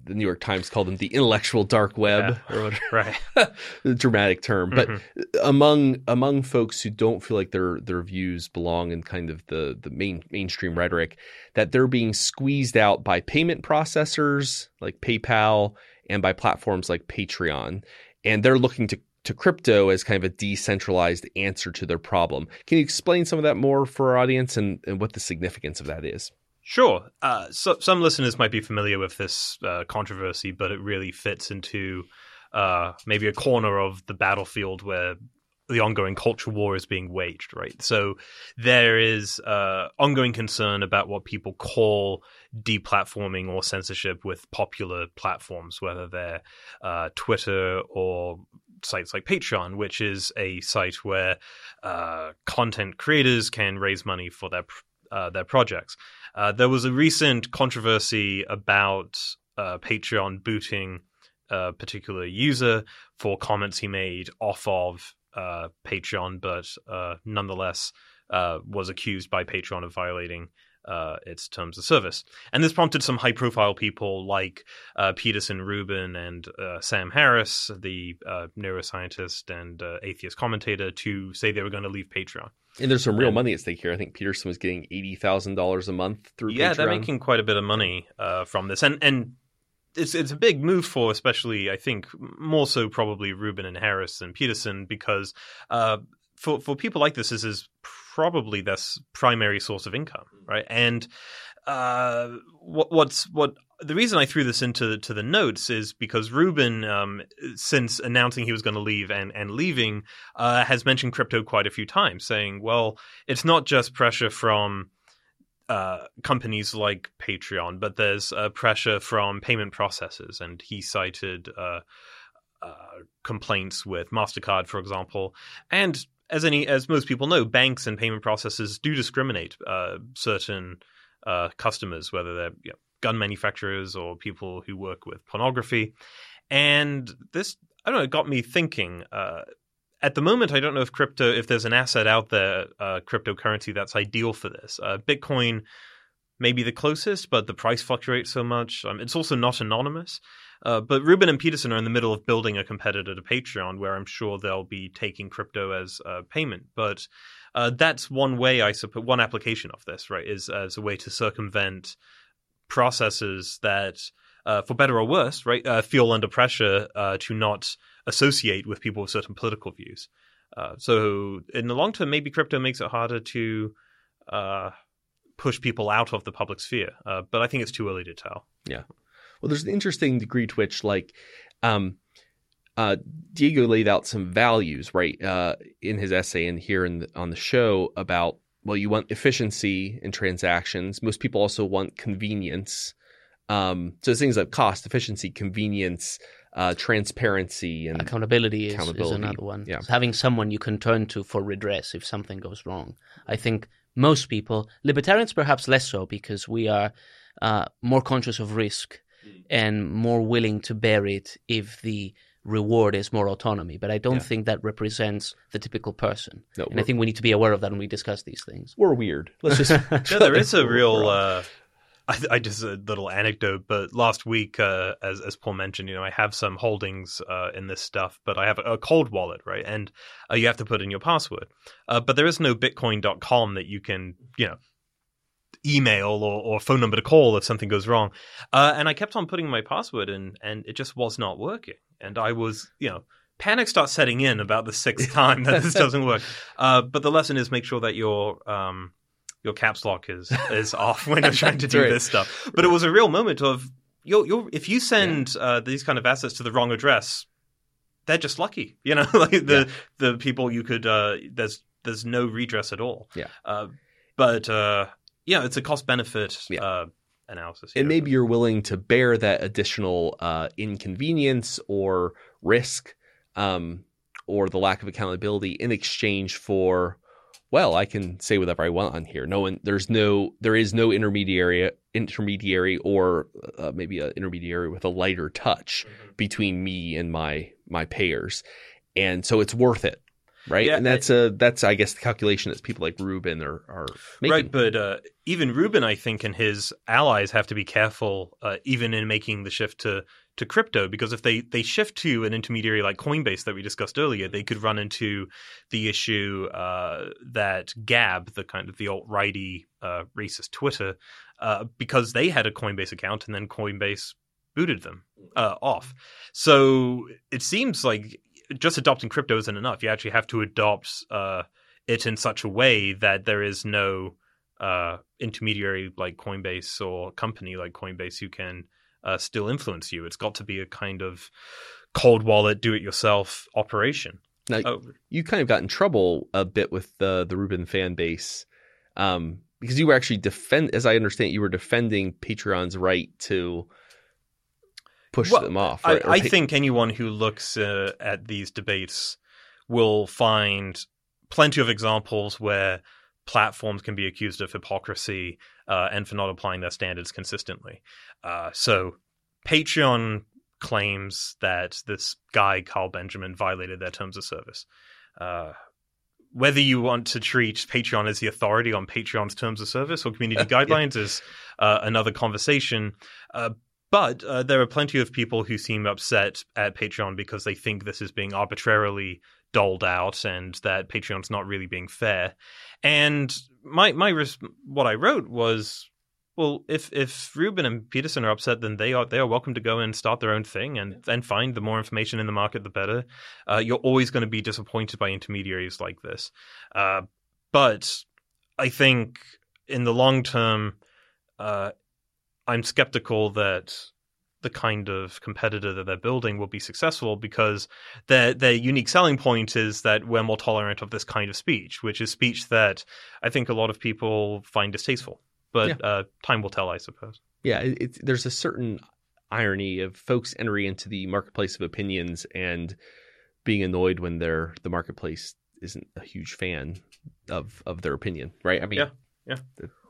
S1: the New York Times called them the intellectual dark web,
S2: yeah, or right?
S1: dramatic term, but mm-hmm. among among folks who don't feel like their their views belong in kind of the the main mainstream rhetoric, that they're being squeezed out by payment processors like PayPal and by platforms like Patreon. And they're looking to, to crypto as kind of a decentralized answer to their problem. Can you explain some of that more for our audience and, and what the significance of that is?
S2: Sure. Uh, so, some listeners might be familiar with this uh, controversy, but it really fits into uh, maybe a corner of the battlefield where the ongoing culture war is being waged, right? So there is uh, ongoing concern about what people call deplatforming or censorship with popular platforms, whether they're uh, Twitter or sites like Patreon, which is a site where uh, content creators can raise money for their uh, their projects. Uh, there was a recent controversy about uh, Patreon booting a particular user for comments he made off of uh, Patreon, but uh, nonetheless was accused by Patreon of violating uh, its terms of service. And this prompted some high profile people like uh, Peterson Rubin and uh, Sam Harris, the neuroscientist and atheist commentator, to say they were going to leave Patreon.
S1: And there's some real money at stake here. I think Peterson was getting eighty thousand dollars a month through.
S2: Yeah,
S1: Patreon.
S2: they're making quite a bit of money from this, and and it's it's a big move for especially I think more so probably Rubin and Harris and Peterson because uh, for for people like this this is probably their primary source of income right? And uh, what what's what the reason I threw this into to the notes is because Rubin, um, since announcing he was going to leave and and leaving, uh, has mentioned crypto quite a few times, saying, "Well, it's not just pressure from uh, companies like Patreon, but there's uh, pressure from payment processors, and he cited uh, uh, complaints with Mastercard, for example, and as any as most people know, banks and payment processors do discriminate uh, certain uh, customers, whether they're you know, gun manufacturers or people who work with pornography, and this I don't know, it got me thinking at the moment, I don't know if crypto, if there's an asset out there, uh, cryptocurrency that's ideal for this. Uh, Bitcoin may be the closest, but the price fluctuates so much. Um, it's also not anonymous. Uh, but Rubin and Peterson are in the middle of building a competitor to Patreon, where I'm sure they'll be taking crypto as payment. But uh, that's one way, I suppose, one application of this, right, is as a way to circumvent processes that uh, for better or worse, right, uh, feel under pressure uh, to not associate with people with certain political views. Uh, so in the long term, maybe crypto makes it harder to uh, push people out of the public sphere. Uh, but I think it's too early to tell.
S1: Yeah. Well, there's an interesting degree to which, like, um, uh, Diego laid out some values, right, uh, in his essay and here in the, on the show about, well, you want efficiency in transactions. Most people also want convenience. Um, so things like cost, efficiency, convenience, uh, transparency, and
S3: accountability,
S1: accountability.
S3: Is, is another one.
S1: Yeah.
S3: So having someone you can turn to for redress if something goes wrong. I think most people, libertarians perhaps less so, because we are uh, more conscious of risk and more willing to bear it if the reward is more autonomy. But I don't
S1: Yeah.
S3: think that represents the typical person.
S1: No,
S3: and I think we need to be aware of that when we discuss these things.
S1: we're weird. Let's just
S2: Yeah, there is a real. Uh, I, I just a little anecdote, but last week, uh, as as Paul mentioned, you know, I have some holdings uh, in this stuff, but I have a, a cold wallet, right? And uh, you have to put in your password, uh, but there is no Bitcoin.com that you can, you know, email or, or phone number to call if something goes wrong. Uh, and I kept on putting my password in, and it just was not working. And I was, you know. Panic starts setting in about the sixth time that this doesn't work. Uh, but the lesson is make sure that your um, your caps lock is is off when you're trying to do
S1: right.
S2: this stuff. But it was a real moment of you're, you're if you send uh, these kind of assets to the wrong address, they're just lucky. You know, like the the people you could uh, there's there's no redress at all.
S1: Yeah.
S2: Uh, but uh, yeah, it's a cost benefit
S1: Yeah.
S2: uh, analysis.
S1: and
S2: here.
S1: maybe you're willing to bear that additional uh, inconvenience or risk um, or the lack of accountability in exchange for well i can say whatever i want on here no one there's no there is no intermediary intermediary or uh, maybe an intermediary with a lighter touch between me and my my payers and so it's worth it right
S2: Yeah,
S1: and that's a that's i guess the calculation that people like Rubin are are making
S2: Right, but uh, even Rubin, I think, and his allies have to be careful, uh, even in making the shift to to crypto, because if they they shift to an intermediary like Coinbase that we discussed earlier, they could run into the issue uh, that Gab, the kind of the alt righty uh, racist Twitter, uh, because they had a Coinbase account and then Coinbase booted them uh, off. So it seems like just adopting crypto isn't enough. You actually have to adopt uh, it in such a way that there is no uh, intermediary like Coinbase or company like Coinbase who can uh, still influence you. It's got to be a kind of cold wallet, do it yourself operation.
S1: Now,
S2: Oh,
S1: you kind of got in trouble a bit with the the Rubin fan base um, because you were actually defend, as I understand, it, you were defending Patreon's right to push
S2: Well,
S1: them off.
S2: I,
S1: right? Or
S2: I
S1: pa-
S2: think anyone who looks uh, at these debates will find plenty of examples where platforms can be accused of hypocrisy uh, and for not applying their standards consistently. Uh, so Patreon claims that this guy, Carl Benjamin, violated their terms of service. Uh, whether you want to treat Patreon as the authority on Patreon's terms of service or community guidelines is uh, another conversation. But uh, there are plenty of people who seem upset at Patreon because they think this is being arbitrarily doled out and that Patreon's not really being fair. And my my res- what I wrote was, well, if if Rubin and Peterson are upset, then they are they are welcome to go and start their own thing and and find the more information in the market, the better. Uh, you're always going to be disappointed by intermediaries like this, uh, but I think in the long term, uh, I'm skeptical that the kind of competitor that they're building will be successful because their their unique selling point is that we're more tolerant of this kind of speech, which is speech that I think a lot of people find distasteful. But uh, time will tell, I suppose.
S1: yeah, there's a certain irony of folks entering into the marketplace of opinions and being annoyed when they're the marketplace isn't a huge fan of of their opinion, right? I mean,
S2: Yeah.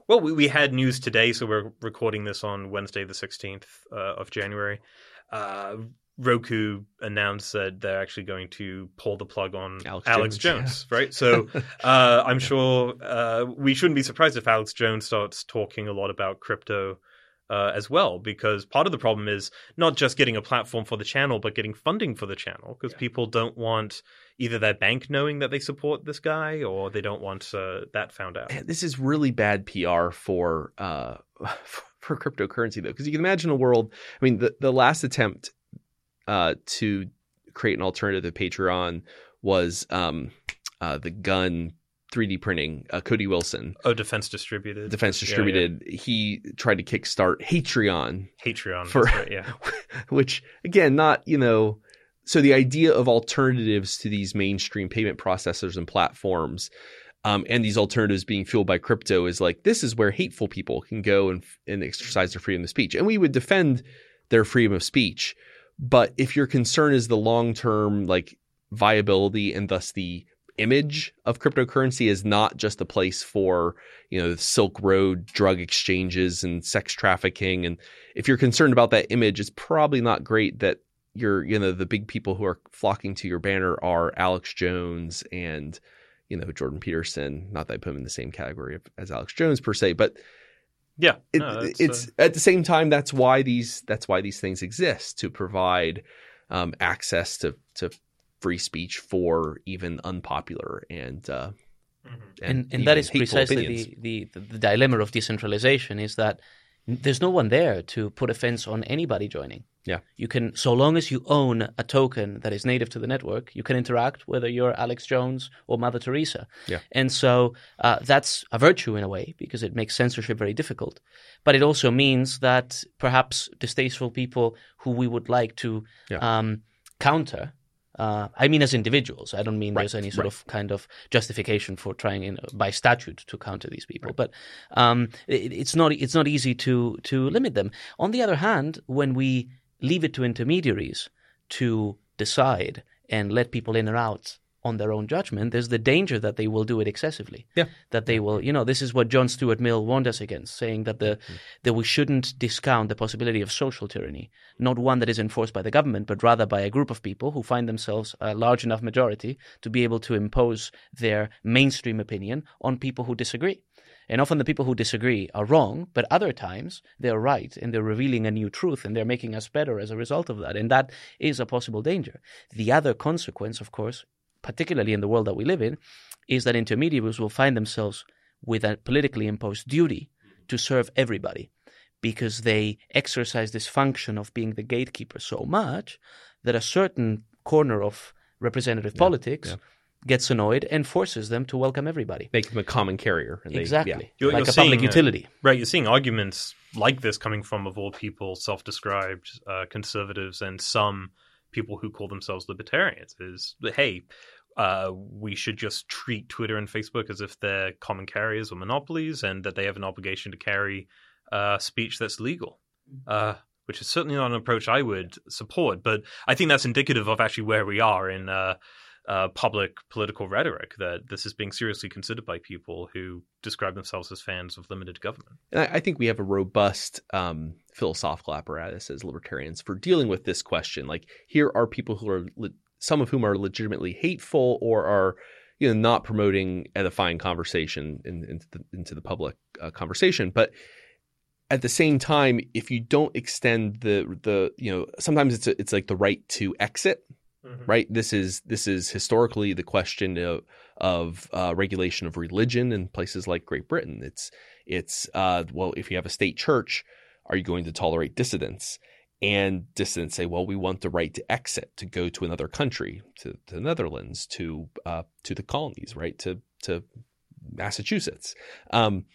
S2: Well, we, we had news today, so we're recording this on Wednesday, the 16th uh, of January. Uh, Roku announced that they're actually going to pull the plug on
S1: Alex
S2: Alex,
S1: Jones,
S2: Jones, right? So uh, I'm sure uh, we shouldn't be surprised if Alex Jones starts talking a lot about crypto uh, as well, because part of the problem is not just getting a platform for the channel, but getting funding for the channel, because
S1: Yeah.
S2: people don't want either their bank knowing that they support this guy, or they don't want uh, that found out.
S1: This is really bad PR for uh, for cryptocurrency though, because you can imagine a world. I mean, the the last attempt uh, to create an alternative to Patreon was um, uh, the gun 3D printing. Uh, Cody Wilson,
S2: Oh, Defense Distributed.
S1: Defense
S2: Yeah,
S1: Distributed, he tried to kickstart Hatreon,
S2: yeah. Patreon.
S1: For-
S2: right, yeah.
S1: which again, not you know. So the idea of alternatives to these mainstream payment processors and platforms, um, and these alternatives being fueled by crypto is like this is where hateful people can go and and exercise their freedom of speech, and we would defend their freedom of speech. But if your concern is the long term like viability and thus the image of cryptocurrency is not just a place for you know Silk Road drug exchanges and sex trafficking, and if you're concerned about that image, it's probably not great that you're you know the big people who are flocking to your banner are Alex Jones and you know Jordan Peterson. Not that I put him in the same category as Alex Jones per se, but
S2: Yeah.
S1: it,
S2: no,
S1: it's
S2: uh,
S1: at the same time that's why these that's why these things exist to provide um, access to to free speech for even unpopular and uh,
S2: mhm.
S3: and, and,
S1: even
S3: that is precisely the, the, the dilemma of decentralization is that n- there's no one there to put a fence on anybody joining.
S1: Yeah.
S3: You can, so long as you own a token that is native to the network, you can interact whether you're Alex Jones or Mother Teresa.
S1: Yeah.
S3: And so uh, that's a virtue in a way because it makes censorship very difficult. But it also means that perhaps distasteful people who we would like to
S1: Yeah.
S3: um, counter. Uh, I mean, as individuals. I don't mean
S1: Right,
S3: there's any sort
S1: right.
S3: of kind of justification for trying in, by statute to counter these people. But um, it, it's not it's not easy to to limit them. On the other hand, when we leave it to intermediaries to decide and let people in or out on their own judgment, there's the danger that they will do it excessively.
S1: Yeah.
S3: That they will, you know, this is what John Stuart Mill warned us against, saying that the mm-hmm. that we shouldn't discount the possibility of social tyranny, not one that is enforced by the government, but rather by a group of people who find themselves a large enough majority to be able to impose their mainstream opinion on people who disagree. And often the people who disagree are wrong, but other times they're right and they're revealing a new truth and they're making us better as a result of that. And that is a possible danger. The other consequence, of course, particularly in the world that we live in, is that intermediaries will find themselves with a politically imposed duty to serve everybody because they exercise this function of being the gatekeeper so much that a certain corner of representative politics
S1: yeah.
S3: gets annoyed and forces them to welcome everybody.
S1: make them a common carrier. And they-
S3: exactly.
S1: yeah.
S2: You're-
S3: like
S2: you're
S3: a public
S2: seeing, uh,
S3: utility.
S2: Right, you're seeing arguments like this coming from, of all people, self-described uh, conservatives and some people who call themselves libertarians. Is hey, uh, we should just treat Twitter and Facebook as if they're common carriers or monopolies, and that they have an obligation to carry uh, speech that's legal. Uh, which is certainly not an approach I would support, but I think that's indicative of actually where we are in uh, uh, public political rhetoric. That this is being seriously considered by people who describe themselves as fans of limited government.
S1: And I, I think we have a robust um, philosophical apparatus as libertarians for dealing with this question. Like, here are people who are, le- some of whom are legitimately hateful or are, you know, not promoting edifying conversation in, into the into the public uh, conversation. But at the same time, if you don't extend the the, you know, sometimes it's a, it's like the right to exit right? This is this is historically the question of, of uh, regulation of religion in places like great britain. It's it's uh, well if you have a state church are you going to tolerate dissidents and dissidents say well we want the right to exit to go to another country to, to the netherlands to uh, to the colonies right to to massachusetts. Um,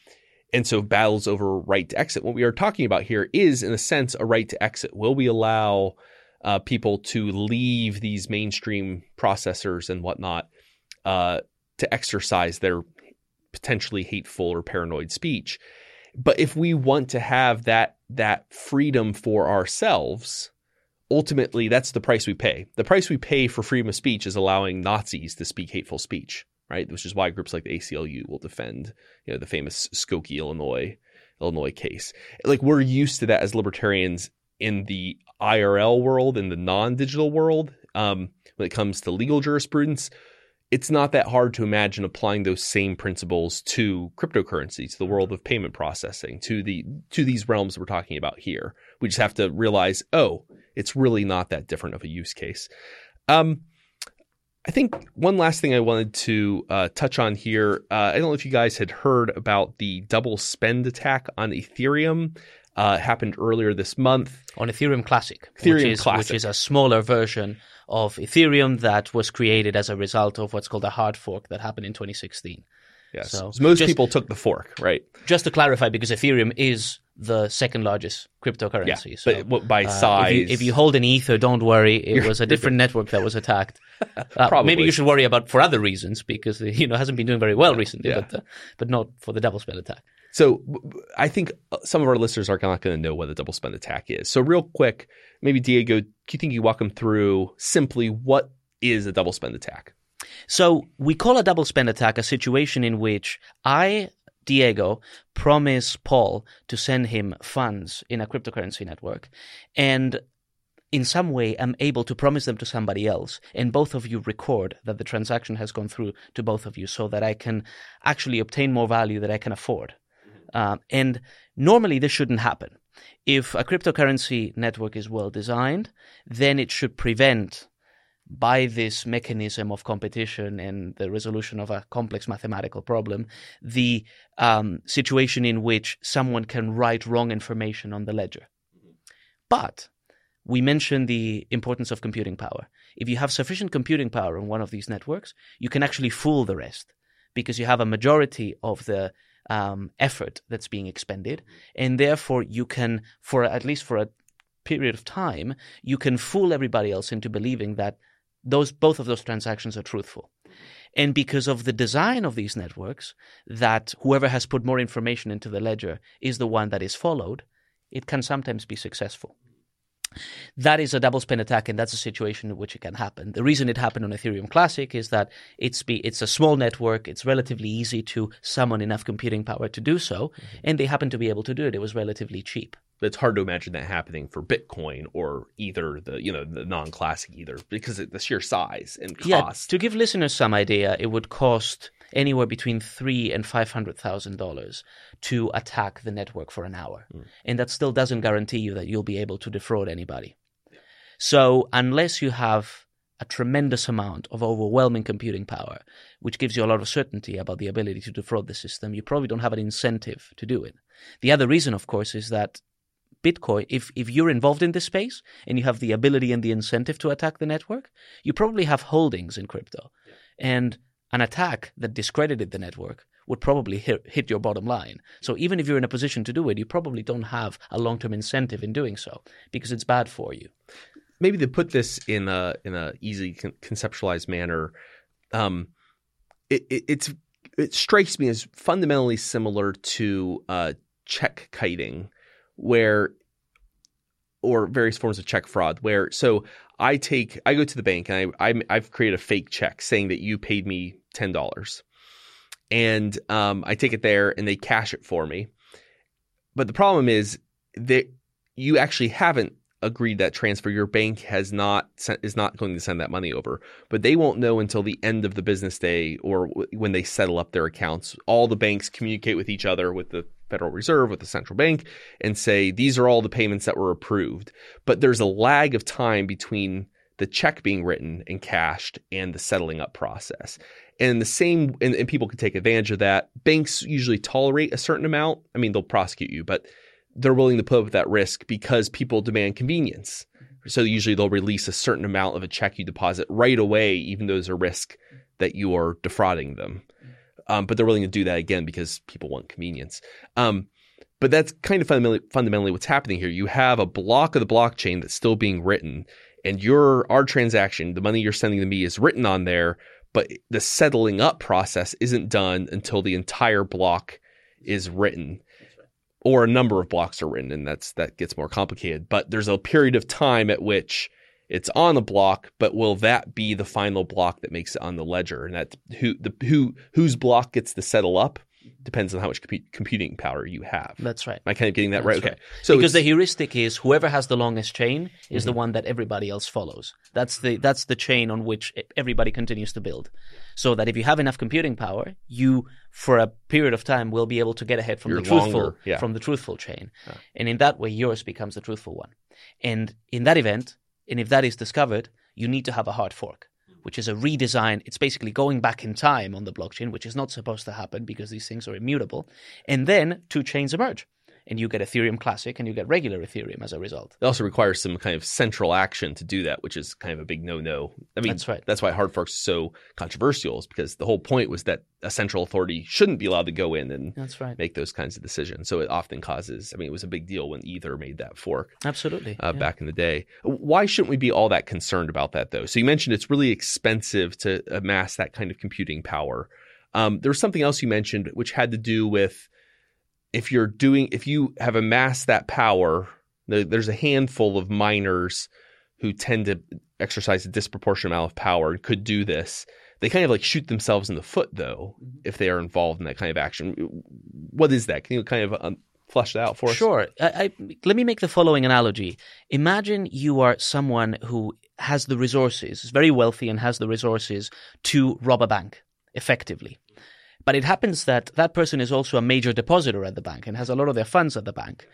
S1: and so battles over right to exit. What we are talking about here is in a sense a right to exit. Will we allow uh, people to leave these mainstream processors and whatnot uh, to exercise their potentially hateful or paranoid speech. But if we want to have that that freedom for ourselves, ultimately that's the price we pay. The price we pay for freedom of speech is allowing Nazis to speak hateful speech, right? Which is why groups like the ACLU will defend, you know, the famous Skokie, Illinois, Illinois case. Like we're used to that as libertarians in the IRL world, in the non-digital world, um, when it comes to legal jurisprudence, it's not that hard to imagine applying those same principles to cryptocurrency, to the world of payment processing, to the to these realms we're talking about here. We just have to realize, oh, it's really not that different of a use case. Um, I think one last thing I wanted to uh, touch on here. Uh, I don't know if you guys had heard about the double spend attack on Ethereum. uh, happened earlier this month.
S3: on Ethereum Classic,
S1: Ethereum
S3: which is
S1: Classic.
S3: which is a smaller version of Ethereum that was created as a result of what's called a hard fork that happened in 2016.
S1: Yes,
S3: So,
S1: So most
S3: just-
S1: people took the fork, right?
S3: Just to clarify, because Ethereum is the second largest
S1: Yeah,
S3: cryptocurrency. so,
S1: but by
S3: uh,
S1: size,
S3: if, you, if you hold an ether, don't worry. It was a different network that was attacked. Uh,
S1: Probably.
S3: maybe you should worry about for other reasons because you know hasn't been doing very well recently,
S1: Yeah.
S3: but uh, but not for the double spend attack.
S1: So I think uh, some of our listeners are not going to know what a double spend attack is. So real quick, maybe Diego, do you think you walk them through simply what is a double spend attack?
S3: So we call a double spend attack a situation in which I, Diego, promise Paul to send him funds in a cryptocurrency network, and in some way I'm able to promise them to somebody else, and both of you record that the transaction has gone through to both of you, so that I can actually obtain more value that I can afford. Um, and normally this shouldn't happen. If a cryptocurrency network is well designed, then it should prevent by this mechanism of competition and the resolution of a complex mathematical problem, the um, situation in which someone can write wrong information on the ledger. But we mentioned the importance of computing power. If you have sufficient computing power on one of these networks, you can actually fool the rest because you have a majority of the um, effort that's being expended, and therefore you can, for at least for a period of time, you can fool everybody else into believing that those both of those transactions are truthful. And because of the design of these networks, that whoever has put more information into the ledger is the one that is followed, it can sometimes be successful. That is a double spend attack, and that's a situation in which it can happen. The reason it happened on Ethereum Classic is that it's be, it's a small network. It's relatively easy to summon enough computing power to do so, mm-hmm. and they happen to be able to do it. It was relatively cheap.
S1: It's hard to imagine that happening for Bitcoin or either the you know the non-classic either because of the sheer size and cost.
S3: Yeah,
S1: cost.
S3: to give listeners some idea, it would cost anywhere between three and five hundred thousand dollars to attack the network for an hour, mm. and that still doesn't guarantee you that you'll be able to defraud anybody. So unless you have a tremendous amount of overwhelming computing power, which gives you a lot of certainty about the ability to defraud the system, you probably don't have an incentive to do it. The other reason, of course, is that Bitcoin, if, if you're involved in this space and you have the ability and the incentive to attack the network, you probably have holdings in crypto. And an attack that discredited the network would probably hit, hit your bottom line. So even if you're in a position to do it, you probably don't have a long term incentive in doing so because it's bad for you.
S1: maybe to put this in a in a easy con- conceptualized manner, um, it, it it's it strikes me as fundamentally similar to uh, check kiting, where or various forms of check fraud. Where so I take I go to the bank and I I'm, I've created a fake check saying that you paid me ten dollars, and um, I take it there and they cash it for me. But the problem is that you actually haven't agreed that transfer. Your bank has not is not going to send that money over, but they won't know until the end of the business day or when they settle up their accounts. All the banks communicate with each other, with the Federal Reserve, with the central bank, and say these are all the payments that were approved. But there's a lag of time between the check being written and cashed and the settling up process. And the same, and, and people can take advantage of that. Banks usually tolerate a certain amount. I mean, they'll prosecute you, but they're willing to put up with that risk because people demand convenience. So usually they'll release a certain amount of a check you deposit right away, even though there's a risk that you are defrauding them. Um, but they're willing to do that again because people want convenience. Um, but that's kind of fundamentally, fundamentally what's happening here. You have a block of the blockchain that's still being written, and your our transaction, the money you're sending to me, is written on there, but the settling up process isn't done until the entire block is written. Or a number of blocks are written and that's that gets more complicated. But there's a period of time at which it's on the block but will that be the final block that makes it on the ledger? And that who the who whose block gets to settle up depends on how much compu- computing power you have
S3: That's right.
S1: Am i kind of getting that right
S3: right.
S1: okay so
S3: because the heuristic is whoever has the longest chain is
S1: Mm-hmm.
S3: the one that everybody else follows. That's the that's the chain on which everybody continues to build. So that if you have enough computing power, you for a period of time will be able to get ahead from
S1: You're
S3: the truthful
S1: longer, yeah.
S3: from the truthful chain, and in that way yours becomes the truthful one. And in that event, and if that is discovered, you need to have a hard fork. Which is a redesign. It's basically going back in time on the blockchain, which is not supposed to happen because these things are immutable. And then two chains emerge and you get Ethereum Classic and you get regular Ethereum as a result.
S1: It also requires some kind of central action to do that, which is kind of a big no-no. I mean,
S3: That's right.
S1: That's why hard forks are so controversial, is because the whole point was that a central authority shouldn't be allowed to go in and
S3: That's right.
S1: make those kinds of decisions. So it often causes. I mean, it was a big deal when Ether made that fork
S3: Absolutely.
S1: uh,
S3: yeah.
S1: back in the day. Why shouldn't we be all that concerned about that, though? So you mentioned it's really expensive to amass that kind of computing power. Um, there was something else you mentioned, which had to do with if you're doing, if you have amassed that power, there's a handful of miners who tend to exercise a disproportionate amount of power and could do this. They kind of like shoot themselves in the foot, though, if they are involved in that kind of action. What is that? Can you kind of um, flesh that out for us?
S3: Sure. I, I, let me make the following analogy. Imagine you are someone who has the resources, is very wealthy, and has the resources to rob a bank effectively. But it happens that that person is also a major depositor at the bank and has a lot of their funds at the bank.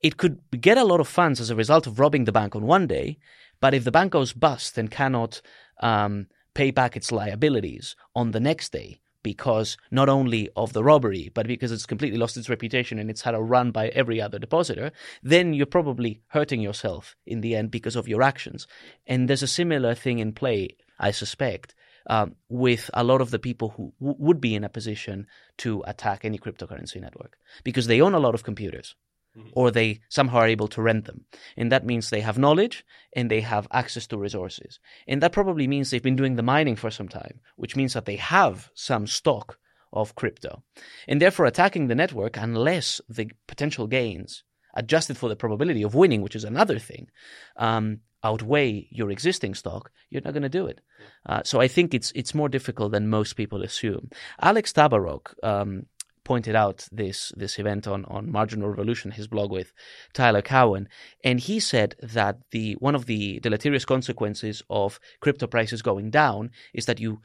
S3: It could get a lot of funds as a result of robbing the bank on one day, but if the bank goes bust and cannot um, pay back its liabilities on the next day, because not only of the robbery, but because it's completely lost its reputation and it's had a run by every other depositor, then you're probably hurting yourself in the end because of your actions. And there's a similar thing in play, I suspect, um, with a lot of the people who w- would be in a position to attack any cryptocurrency network because they own a lot of computers or they somehow are able to rent them. And that means they have knowledge and they have access to resources. And that probably means they've been doing the mining for some time, which means that they have some stock of crypto. And therefore, attacking the network, unless the potential gains, adjusted for the probability of winning, which is another thing, um, outweigh your existing stock, you're not going to do it. Uh, so I think it's it's more difficult than most people assume. Alex Tabarrok um, pointed out this this event on on Marginal Revolution, his blog with Tyler Cowen, and he said that the one of the deleterious consequences of crypto prices going down is that you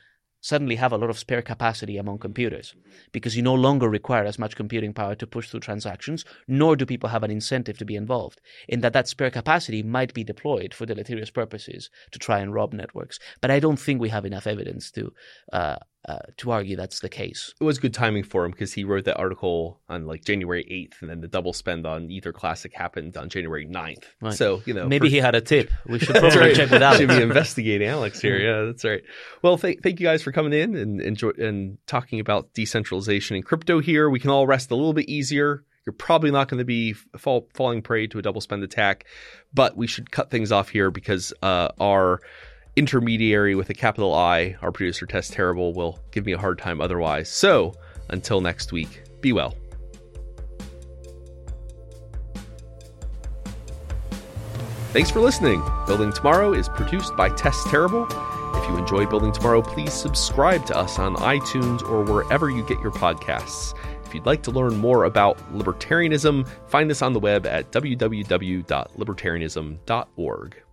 S3: suddenly have a lot of spare capacity among computers because you no longer require as much computing power to push through transactions nor do people have an incentive to be involved in that that spare capacity might be deployed for deleterious purposes to try and rob networks. But i don't think we have enough evidence to uh, uh, to argue that's the case
S1: it was good timing for him because he wrote that article on like January 8th, and then the double spend on Ether Classic happened on January 9th.
S3: Right.
S1: So, you know,
S3: maybe
S1: for-
S3: he had a tip we should probably
S1: right.
S3: check with alex
S1: Should be investigating Alex here. Yeah, that's right. Well, thank, thank you guys for coming in and enjoy and talking about decentralization and crypto here. We can all rest a little bit easier. You're probably not going to be fall, falling prey to a double spend attack, but we should cut things off here because uh, our intermediary with a capital I, our producer Tess Terrible, will give me a hard time otherwise. So until next week, be well. Thanks for listening. Building Tomorrow is produced by Tess Terrible. If you enjoy Building Tomorrow, please subscribe to us on iTunes or wherever you get your podcasts. If you'd like to learn more about libertarianism, find us on the web at www.libertarianism.org.